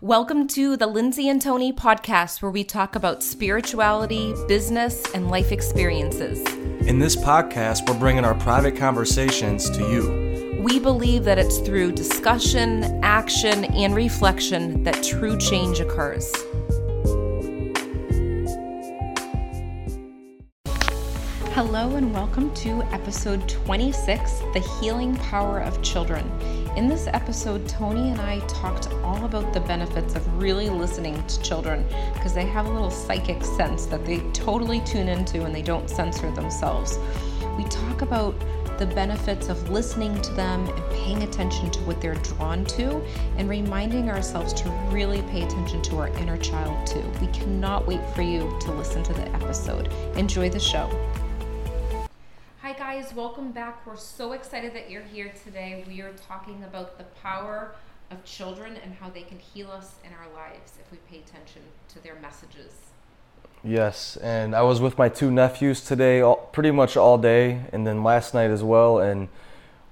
Welcome to the Lindsay and Tony podcast, where we talk about spirituality, business, and life experiences. In this podcast, we're bringing our private conversations to you. We believe that it's through discussion, action, and reflection that true change occurs. Hello, and welcome to episode 26 The Healing Power of Children. In this episode, Tony and I talked all about the benefits of really listening to children because they have a little psychic sense that they totally tune into and they don't censor themselves. We talk about the benefits of listening to them and paying attention to what they're drawn to and reminding ourselves to really pay attention to our inner child too. We cannot wait for you to listen to the episode. Enjoy the show. Guys, welcome back. We're so excited that you're here today. We are talking about the power of children and how they can heal us in our lives if we pay attention to their messages. Yes, and I was with my two nephews today, all, pretty much all day, and then last night as well. And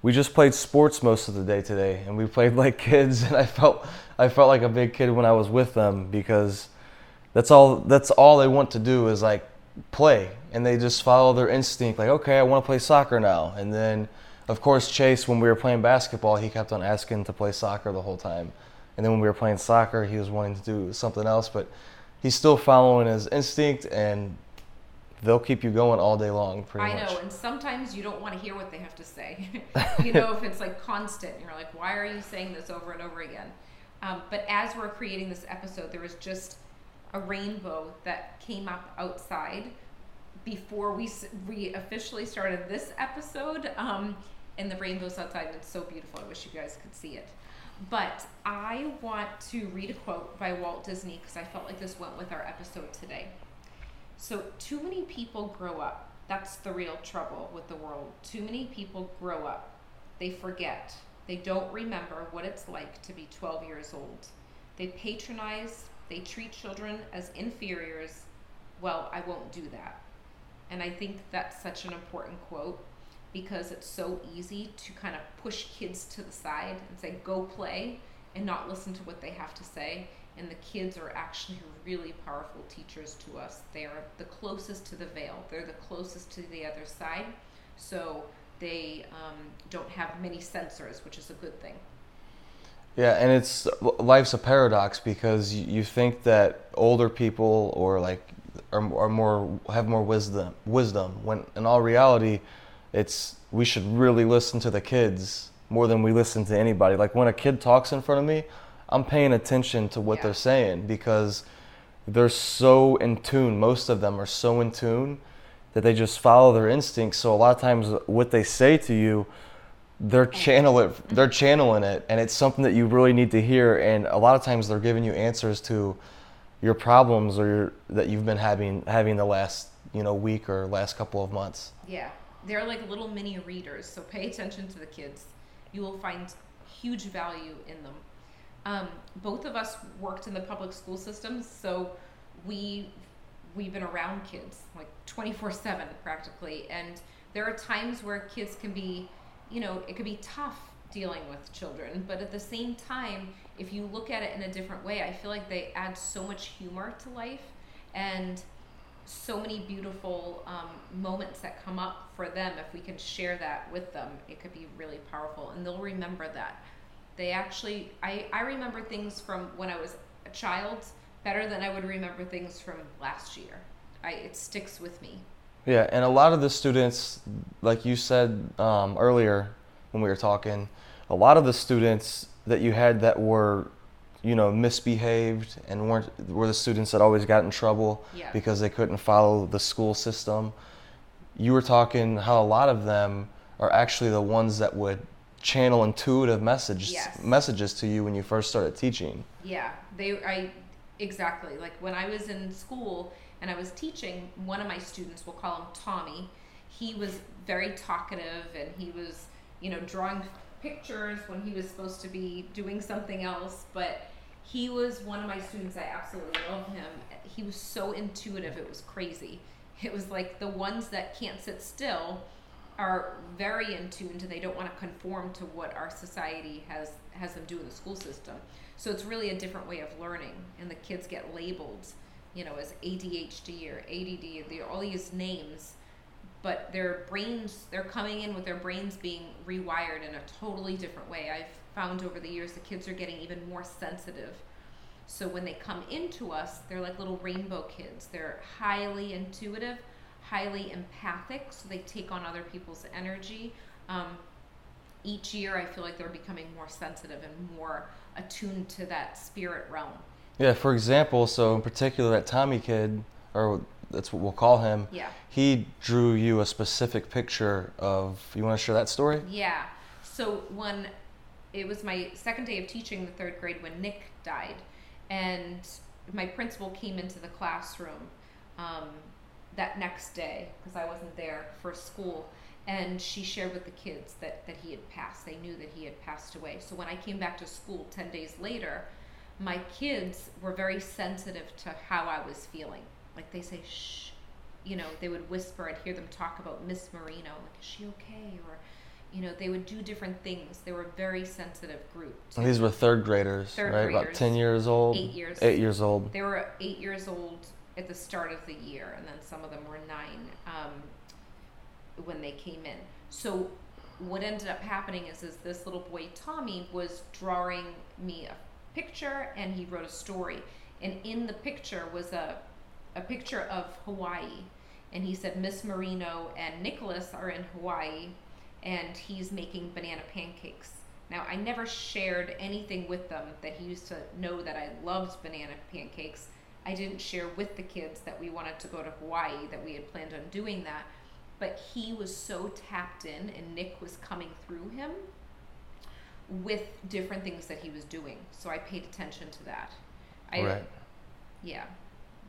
we just played sports most of the day today, and we played like kids. And I felt I felt like a big kid when I was with them because that's all that's all they want to do is like play and they just follow their instinct like okay i want to play soccer now and then of course chase when we were playing basketball he kept on asking to play soccer the whole time and then when we were playing soccer he was wanting to do something else but he's still following his instinct and they'll keep you going all day long pretty I much know, and sometimes you don't want to hear what they have to say. you know, if it's like constant, you're like, why are you saying this over and over again? Um, but as we're creating this episode, there was just a rainbow that came up outside before we we officially started this episode. Um, and the rainbow's outside, it's so beautiful. I wish you guys could see it. But I want to read a quote by Walt Disney because I felt like this went with our episode today. So, too many people grow up. That's the real trouble with the world. Too many people grow up. They forget. They don't remember what it's like to be 12 years old. They patronize, they treat children as inferiors. Well, I won't do that. And I think that's such an important quote because it's so easy to kind of push kids to the side and say, go play, and not listen to what they have to say. And the kids are actually really powerful teachers to us. They are the closest to the veil, they're the closest to the other side. So they um, don't have many censors, which is a good thing. Yeah, and it's life's a paradox because you, you think that older people or like are, are more have more wisdom wisdom when in all reality it's we should really listen to the kids more than we listen to anybody. Like when a kid talks in front of me, I'm paying attention to what Yeah. they're saying because they're so in tune. Most of them are so in tune that they just follow their instincts. So a lot of times what they say to you they're channel it they're mm-hmm. channeling it and it's something that you really need to hear and a lot of times they're giving you answers to your problems or your, that you've been having having the last you know week or last couple of months Yeah, they're like little mini readers, so pay attention to the kids. You will find huge value in them. Um, both of us worked in the public school systems, so we we've been around kids like 24/7 practically, and there are times where kids can be, you know, it could be tough dealing with children, but at the same time, if you look at it in a different way, I feel like they add so much humor to life and so many beautiful um, moments that come up for them. If we can share that with them it could be really powerful and they'll remember that. They actually I, I remember things from when i was a child better than i would remember things from last year. I, it sticks with me. Yeah and a lot of the students like you said um, earlier when we were talking a lot of the students that you had that were you know misbehaved and weren't were the students that always got in trouble Yeah. because they couldn't follow the school system you were talking how a lot of them are actually the ones that would channel intuitive messages Yes. messages to you when you first started teaching Yeah, they I exactly like when I was in school and I was teaching. One of my students, we'll call him Tommy. He was very talkative and he was, you know, drawing pictures when he was supposed to be doing something else. But he was one of my students. I absolutely love him. He was so intuitive. It was crazy. It was like the ones that can't sit still are very in tune to they don't want to conform to what our society has has them do in the school system. So it's really a different way of learning, and the kids get labeled, you know, as ADHD or ADD, all these names, but their brains they're coming in with their brains being rewired in a totally different way. I've found over the years the kids are getting even more sensitive. So when they come into us, they're like little rainbow kids. They're highly intuitive highly empathic, so they take on other people's energy. Um, each year, I feel like they're becoming more sensitive and more attuned to that spirit realm. Yeah, for example, so in particular, that Tommy kid, or that's what we'll call him. Yeah. He drew you a specific picture of. You want to share that story? Yeah. So when it was my second day of teaching the third grade when Nick died, and my principal came into the classroom. Um, that next day because I wasn't there for school. And she shared with the kids that, that he had passed. They knew that he had passed away. So when I came back to school 10 days later, my kids were very sensitive to how I was feeling. Like they say, shh, you know, they would whisper. I'd hear them talk about Miss Marino, like, is she okay? Or, you know, they would do different things. They were a very sensitive group. These were third graders, third right? Graders, About 10 years old? Eight years. Eight years old. They were eight years old at the start of the year, and then some of them were nine um, when they came in. So what ended up happening is, is this little boy Tommy was drawing me a picture, and he wrote a story, and in the picture was a a picture of Hawaii, and he said Miss Marino and Nicholas are in Hawaii, and he's making banana pancakes. Now, I never shared anything with them that he used to know that I loved banana pancakes I didn't share with the kids that we wanted to go to Hawaii, that we had planned on doing that. But he was so tapped in, and Nick was coming through him with different things that he was doing. So I paid attention to that. I, right. Yeah.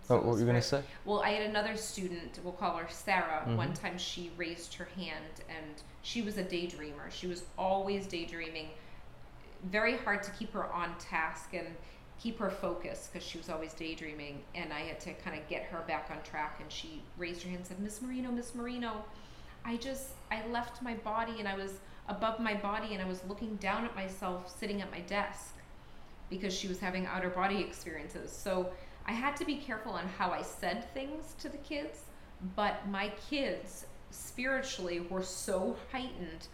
So oh, what were you going to say? Well, I had another student, we'll call her Sarah. Mm-hmm. One time she raised her hand and she was a daydreamer. She was always daydreaming. Very hard to keep her on task. And keep her focused because she was always daydreaming and i had to kind of get her back on track and she raised her hand and said miss marino miss marino i just i left my body and i was above my body and i was looking down at myself sitting at my desk because she was having outer body experiences so i had to be careful on how i said things to the kids but my kids spiritually were so heightened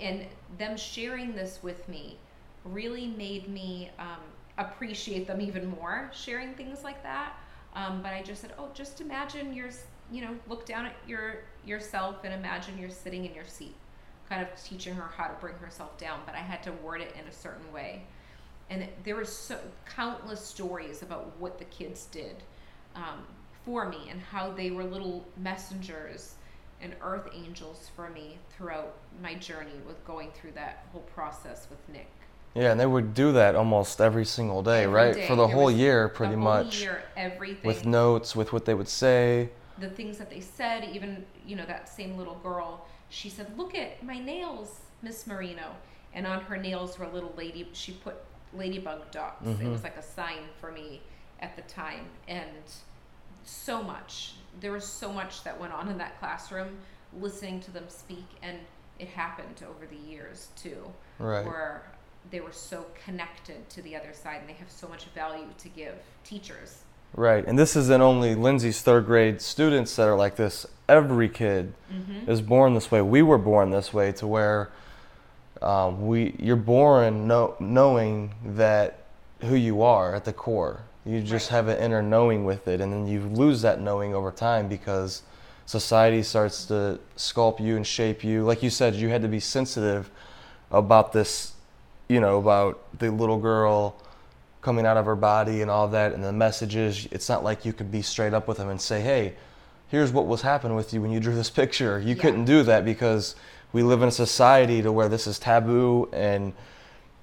and them sharing this with me really made me um, appreciate them even more sharing things like that. Um, but I just said, oh, just imagine you're, you know, look down at your yourself and imagine you're sitting in your seat, kind of teaching her how to bring herself down. But I had to word it in a certain way, and there were so countless stories about what the kids did um, for me and how they were little messengers and earth angels for me throughout my journey with going through that whole process with Nick. Yeah, and they would do that almost every single day, every right? Day. For the there whole year, pretty much. Year, everything. With notes, with what they would say. The things that they said, even you know that same little girl, she said, "Look at my nails, Miss Marino," and on her nails were a little lady. She put ladybug dots. Mm-hmm. It was like a sign for me at the time, and so much. There was so much that went on in that classroom, listening to them speak, and it happened over the years too. Right. Where they were so connected to the other side and they have so much value to give teachers. Right. And this isn't only Lindsay's third grade students that are like this. Every kid mm-hmm. is born this way. We were born this way to where um, we you're born know, knowing that who you are at the core. You just have an inner knowing with it, and then you lose that knowing over time because society starts to sculpt you and shape you. Like you said, you had to be sensitive about this you know, about the little girl coming out of her body and all that, and the messages. It's not like you could be straight up with them and say, hey, here's what was happening with you when you drew this picture. You yeah. couldn't do that because we live in a society to where this is taboo and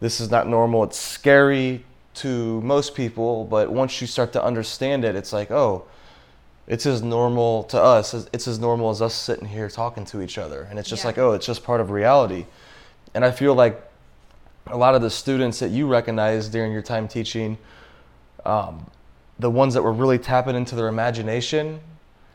this is not normal. It's scary to most people, but once you start to understand it, it's like, oh, it's as normal to us. It's as normal as us sitting here talking to each other. And it's just yeah. like, oh, it's just part of reality. And I feel like a lot of the students that you recognized during your time teaching, um, the ones that were really tapping into their imagination,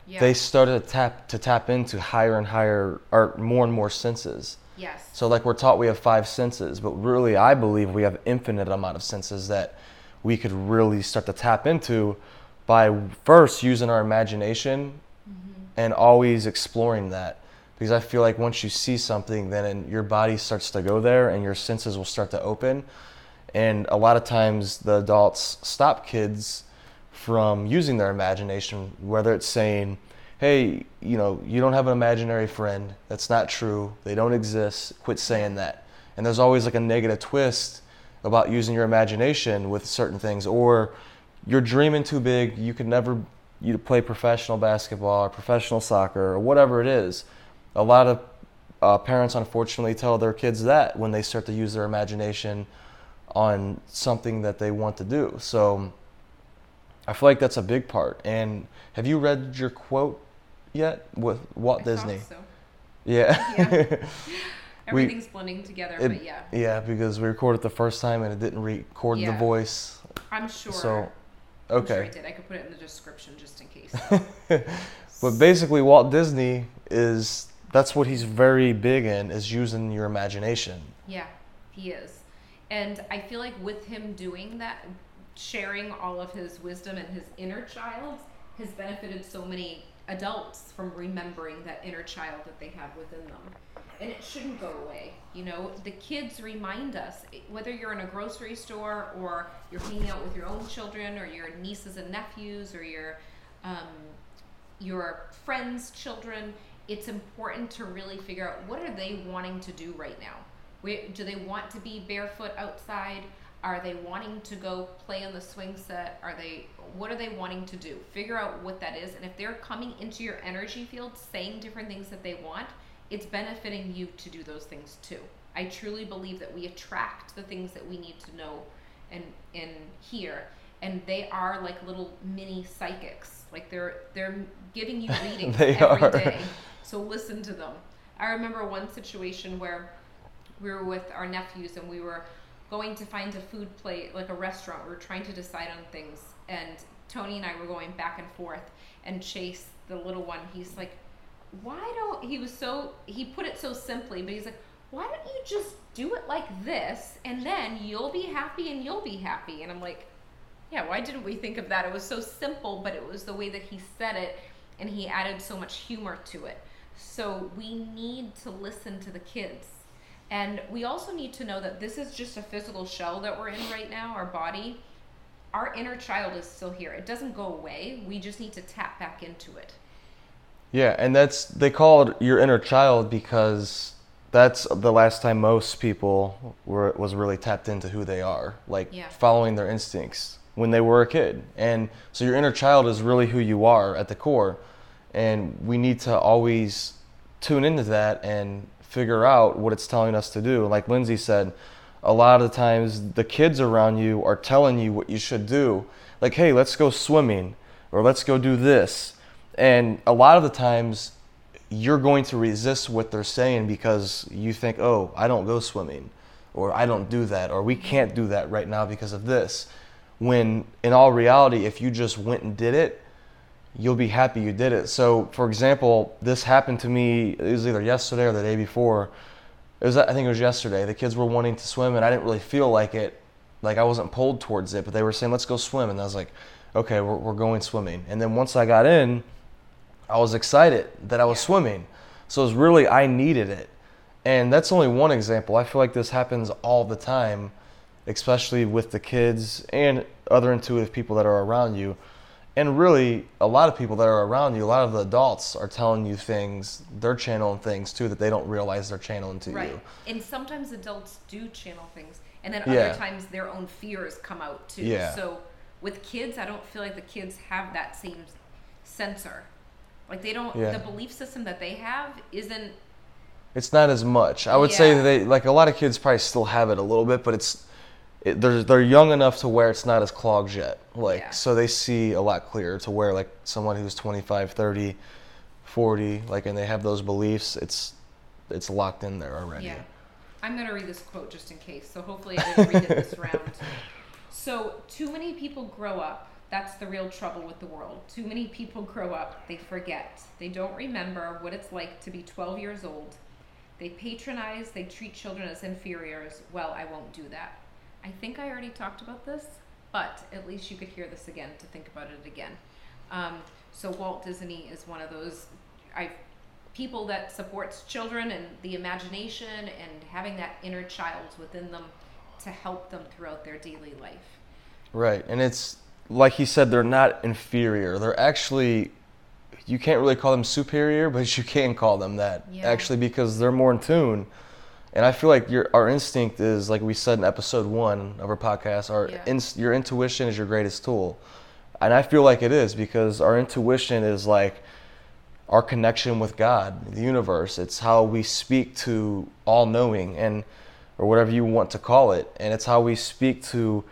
Yeah. they started to tap to tap into higher and higher or more and more senses. yes. So like we're taught we have five senses, but really I believe we have infinite amount of senses that we could really start to tap into by first using our imagination mm-hmm. and always exploring that. Because I feel like once you see something, then your body starts to go there and your senses will start to open. And a lot of times the adults stop kids from using their imagination, whether it's saying, hey, you know, you don't have an imaginary friend. That's not true. They don't exist. Quit saying that. And there's always like a negative twist about using your imagination with certain things. Or you're dreaming too big. You can never you play professional basketball or professional soccer or whatever it is. A lot of uh, parents unfortunately tell their kids that when they start to use their imagination on something that they want to do. So I feel like that's a big part. And have you read your quote yet with Walt I Disney? so. Yeah. Yeah. We- Everything's blending together, It- but yeah, yeah, because we recorded the first time and it didn't record the voice. I'm sure. So, I'm sure I okay. did. I could put it in the description just in case. but basically, Walt Disney is that's what he's very big in is using your imagination. Yeah, he is. And I feel like with him doing that, sharing all of his wisdom and his inner child has benefited so many adults from remembering that inner child that they have within them. And it shouldn't go away. You know, the kids remind us, whether you're in a grocery store or you're hanging out with your own children or your nieces and nephews or your um, your friends' children, it's important to really figure out what are they wanting to do right now. Do they want to be barefoot outside? Are they wanting to go play on the swing set? Are they what are they wanting to do? Figure out what that is, and if they're coming into your energy field saying different things that they want, it's benefiting you to do those things too. I truly believe that we attract the things that we need to know and and hear, and they are like little mini psychics. Like they're they're giving you readings They every are. day. So listen to them. I remember one situation where we were with our nephews and we were going to find a food plate, like a restaurant. We were trying to decide on things, and Tony and I were going back and forth. And Chase, the little one, he's like, "Why don't?" He was so he put it so simply, but he's like, "Why don't you just do it like this, and then you'll be happy and you'll be happy?" And I'm like, "Yeah, why didn't we think of that? It was so simple, but it was the way that he said it, and he added so much humor to it." So we need to listen to the kids. And we also need to know that this is just a physical shell that we're in right now, our body. Our inner child is still here. It doesn't go away. We just need to tap back into it. Yeah, and that's they call it your inner child because that's the last time most people were was really tapped into who they are, like Yeah. following their instincts when they were a kid. And so your inner child is really who you are at the core. And we need to always tune into that and figure out what it's telling us to do. Like Lindsay said, a lot of the times the kids around you are telling you what you should do. Like, hey, let's go swimming or let's go do this. And a lot of the times you're going to resist what they're saying because you think, oh, I don't go swimming or I don't do that or we can't do that right now because of this. When in all reality, if you just went and did it, you'll be happy you did it. So, for example, this happened to me. It was either yesterday or the day before. It was, I think it was yesterday. The kids were wanting to swim, and I didn't really feel like it. Like I wasn't pulled towards it, but they were saying, "Let's go swim," and I was like, "Okay, we're, we're going swimming." And then once I got in, I was excited that I was swimming. So it was really I needed it, and that's only one example. I feel like this happens all the time, especially with the kids and other intuitive people that are around you and really a lot of people that are around you a lot of the adults are telling you things they're channeling things too that they don't realize they're channeling to Right. you And sometimes adults do channel things. And then Yeah. other times their own fears come out too. Yeah. So with kids, I don't feel like the kids have that same censor. Like they don't, Yeah. the belief system that they have isn't it's not as much i would say that they like a lot of kids probably still have it a little bit but it's it, they're, they're young enough to where it's not as clogged yet like Yeah. so they see a lot clearer to where like someone who's 25 30 40 like and they have those beliefs it's it's locked in there already Yeah. I'm going to read this quote just in case. So hopefully I didn't read it this round. So, too many people grow up That's the real trouble with the world. Too many people grow up, they forget. They don't remember what it's like to be 12 years old. They patronize, they treat children as inferiors. Well, I won't do that. I think I already talked about this, but at least you could hear this again to think about it again. Um, so Walt Disney is one of those I people that supports children and the imagination and having that inner child within them to help them throughout their daily life. Right, and it's like he said, they're not inferior. They're actually, you can't really call them superior, but you can call them that Yeah. actually because they're more in tune. And I feel like your our instinct is like we said in episode one of our podcast. Our Yeah. ins your intuition is your greatest tool, and I feel like it is because our intuition is like our connection with God, the universe. It's how we speak to all knowing and or whatever you want to call it, and it's how we speak to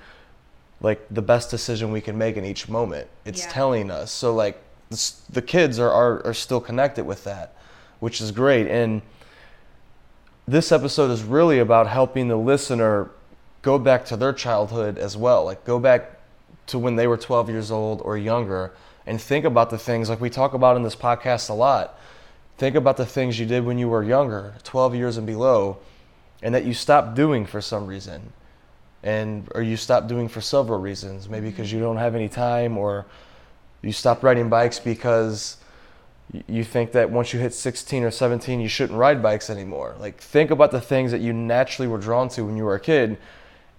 like the best decision we can make in each moment. It's Yeah. telling us. So like the, the kids are, are are still connected with that, which is great. And this episode is really about helping the listener go back to their childhood as well. Like go back to when they were 12 years old or younger and think about the things like we talk about in this podcast a lot. Think about the things you did when you were younger, 12 years and below, and that you stopped doing for some reason. And or you stopped doing for several reasons, maybe mm-hmm. because you don't have any time or you stopped riding bikes because you think that once you hit 16 or 17 you shouldn't ride bikes anymore. Like think about the things that you naturally were drawn to when you were a kid.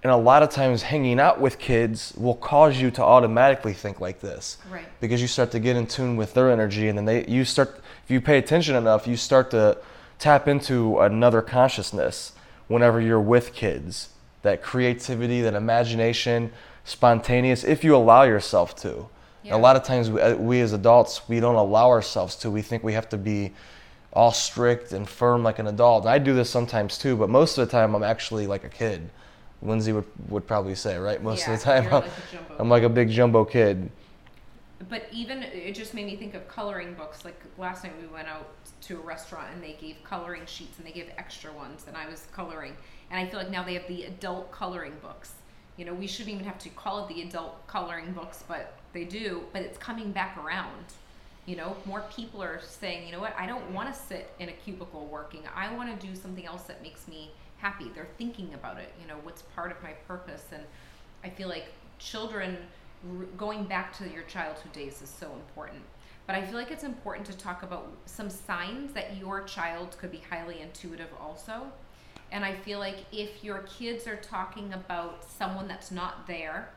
And a lot of times hanging out with kids will cause you to automatically think like this Right. because you start to get in tune with their energy and then they you start if you pay attention enough you start to tap into another consciousness whenever you're with kids that creativity that imagination spontaneous if you allow yourself to Yeah. a lot of times we, uh, we as adults we don't allow ourselves to we think we have to be all strict and firm like an adult and i do this sometimes too but most of the time i'm actually like a kid lindsay would, would probably say right most Yeah, of the time I'm, like. I'm like a big jumbo kid But even it just made me think of coloring books. Like last night we went out to a restaurant and they gave coloring sheets and they gave extra ones and I was coloring. And I feel like now they have the adult coloring books. You know, we shouldn't even have to call it the adult coloring books, but they do. But it's coming back around. You know, more people are saying, you know what, I don't want to sit in a cubicle working. I want to do something else that makes me happy. They're thinking about it. You know, what's part of my purpose. And I feel like children going back to your childhood days is so important. But I feel like it's important to talk about some signs that your child could be highly intuitive also. And I feel like if your kids are talking about someone that's not there,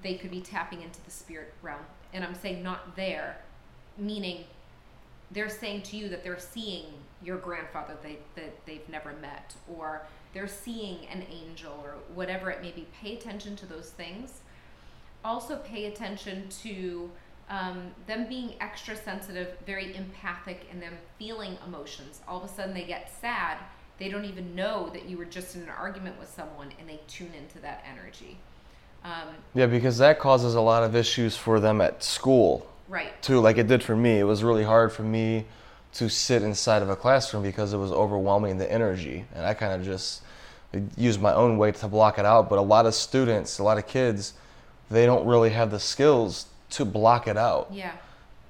they could be tapping into the spirit realm. And I'm saying not there, meaning they're saying to you that they're seeing your grandfather they, that they've never met, or they're seeing an angel, or whatever it may be. Pay attention to those things. Also, pay attention to um, them being extra sensitive, very empathic, and them feeling emotions. All of a sudden, they get sad. They don't even know that you were just in an argument with someone, and they tune into that energy. Um, Yeah, because that causes a lot of issues for them at school right. too. Like it did for me. It was really hard for me to sit inside of a classroom because it was overwhelming the energy, and I kind of just used my own way to block it out. But a lot of students, a lot of kids, they don't really have the skills to block it out. Yeah.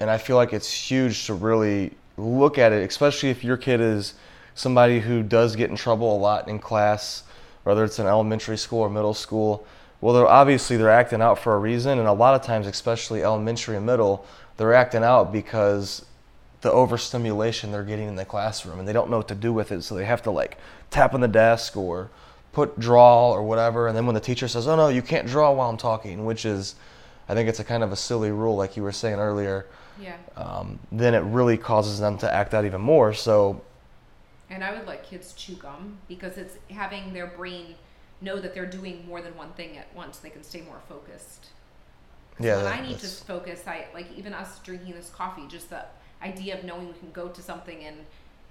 And I feel like it's huge to really look at it, especially if your kid is somebody who does get in trouble a lot in class, whether it's in elementary school or middle school. Well, they're obviously they're acting out for a reason, and a lot of times, especially elementary and middle, they're acting out because the overstimulation they're getting in the classroom, and they don't know what to do with it, so they have to like tap on the desk or put draw or whatever. And then when the teacher says, "Oh no, you can't draw while I'm talking," which is, I think it's a kind of a silly rule, like you were saying earlier Yeah. um, then it really causes them to act out even more. So, And I would let kids chew gum because it's having their brain know that they're doing more than one thing at once. They can stay more focused. Yeah, When that- I need to focus, I like even us drinking this coffee. Just the idea of knowing we can go to something and,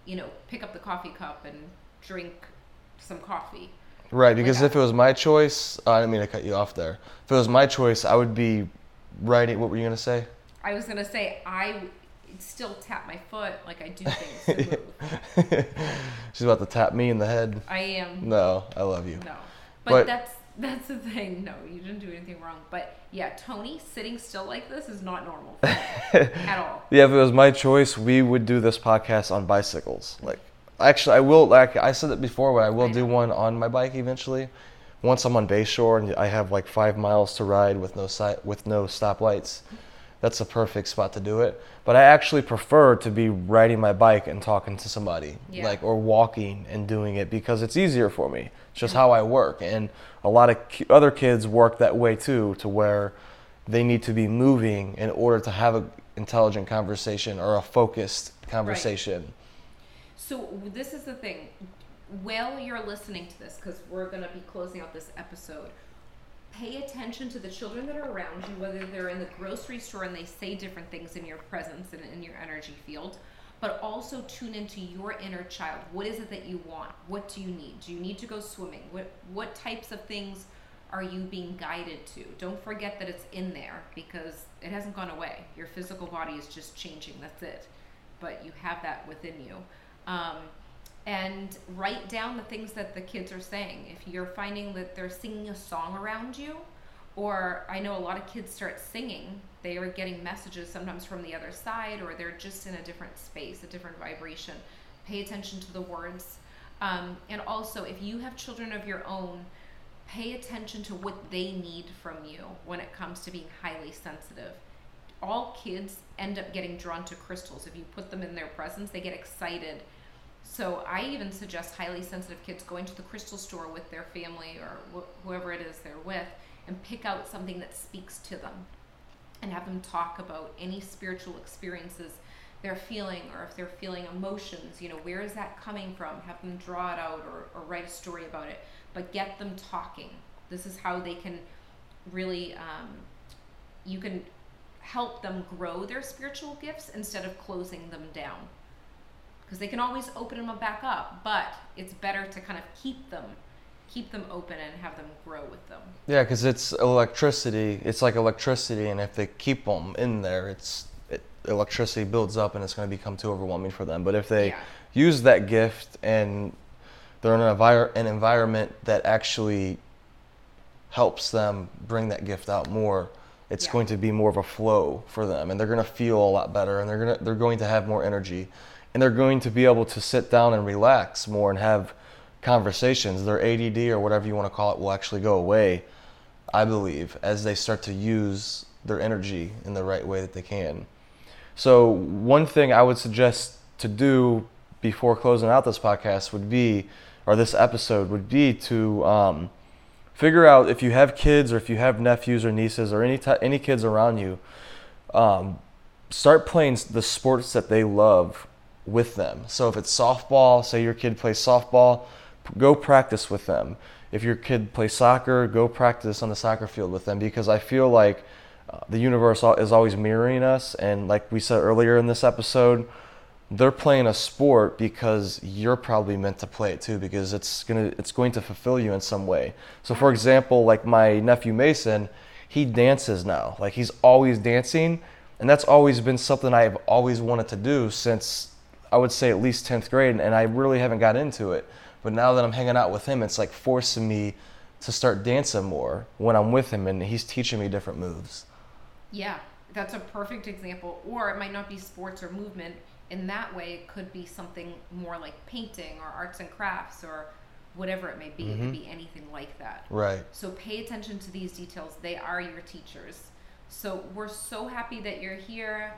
you know, pick up the coffee cup and drink some coffee. right, because Like, if it was my choice, uh, I didn't mean to cut you off there. If it was my choice, I would be writing. What were you gonna say? I was gonna say I still tap my foot like I do things. She's about to tap me in the head. I am No, I love you. no, but, But- that's That's the thing. No, you didn't do anything wrong. But yeah, Tony sitting still like this is not normal for me at all. Yeah, if it was my choice, we would do this podcast on bicycles. Like, actually, I will. Like I said it before, but I will I do one on my bike eventually. Once I'm on Bayshore and I have like five miles to ride with no si- with no stoplights, that's the perfect spot to do it. But I actually prefer to be riding my bike and talking to somebody, Yeah. like or walking and doing it because it's easier for me. It's just how I work, and a lot of other kids work that way too, to where they need to be moving in order to have an intelligent conversation or a focused conversation. So this is the thing. While you're listening to this, because we're going to be closing out this episode, pay attention to the children that are around you, whether they're in the grocery store and they say different things in your presence and in your energy field, but also tune into your inner child. What is it that you want? What do you need? Do you need to go swimming? What what types of things are you being guided to? Don't forget that it's in there because it hasn't gone away. Your physical body is just changing. That's it. But you have that within you. Um, and write down the things that the kids are saying. If you're finding that they're singing a song around you, or I know a lot of kids start singing, they are getting messages sometimes from the other side, or they're just in a different space, a different vibration. Pay attention to the words. Um, and also, if you have children of your own, pay attention to what they need from you when it comes to being highly sensitive. All kids end up getting drawn to crystals. If you put them in their presence, they get excited. So I even suggest highly sensitive kids going to the crystal store with their family or wh- whoever it is they're with and pick out something that speaks to them and have them talk about any spiritual experiences they're feeling or if they're feeling emotions, you know, where is that coming from? Have them draw it out or, or write a story about it, but get them talking. This is how they can really, um, you can help them grow their spiritual gifts instead of closing them down. Because they can always open them back up, but it's better to kind of keep them, keep them open and have them grow with them. Yeah, because it's electricity. It's like electricity, and if they keep them in there, it's it, electricity builds up, and it's going to become too overwhelming for them. But if they Yeah. use that gift and they're in an, envir- an environment that actually helps them bring that gift out more, it's Yeah. going to be more of a flow for them, and they're going to feel a lot better, and they're going to they're going to have more energy, and they're going to be able to sit down and relax more and have conversations. Their ADD or whatever you want to call it will actually go away, I believe, as they start to use their energy in the right way that they can. So one thing I would suggest to do before closing out this podcast would be, or this episode would be to um, figure out if you have kids or if you have nephews or nieces or any ti any kids around you, um, start playing the sports that they love with them. So if it's softball, say your kid plays softball, go practice with them. If your kid plays soccer, go practice on the soccer field with them because I feel like uh, the universe is always mirroring us. And like we said earlier in this episode, they're playing a sport because you're probably meant to play it too because it's gonna it's going to fulfill you in some way. So for example, like my nephew Mason, he dances now. Like he's always dancing, and that's always been something I've always wanted to do since I would say at least 10th grade and I really haven't got into it. But now that I'm hanging out with him, it's like forcing me to start dancing more when I'm with him and he's teaching me different moves. Yeah, that's a perfect example. Or it might not be sports or movement. In that way, it could be something more like painting or arts and crafts or whatever it may be. It could mm-hmm. be anything like that. Right. So pay attention to these details. They are your teachers. So we're so happy that you're here.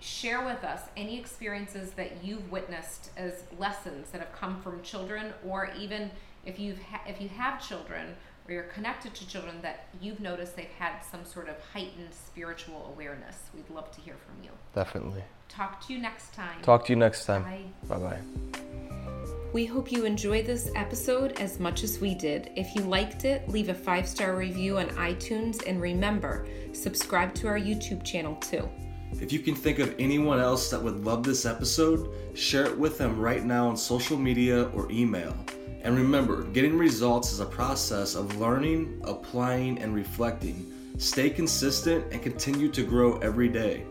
Share with us any experiences that you've witnessed as lessons that have come from children, or even if you've ha- if you have children or you're connected to children that you've noticed they've had some sort of heightened spiritual awareness. We'd love to hear from you. Definitely. Talk to you next time. Talk to you next time. Bye. Bye bye. We hope you enjoyed this episode as much as we did. If you liked it, leave a five star review on iTunes and remember, subscribe to our YouTube channel too. If you can think of anyone else that would love this episode, share it with them right now on social media or email. And remember, getting results is a process of learning, applying, and reflecting. Stay consistent and continue to grow every day.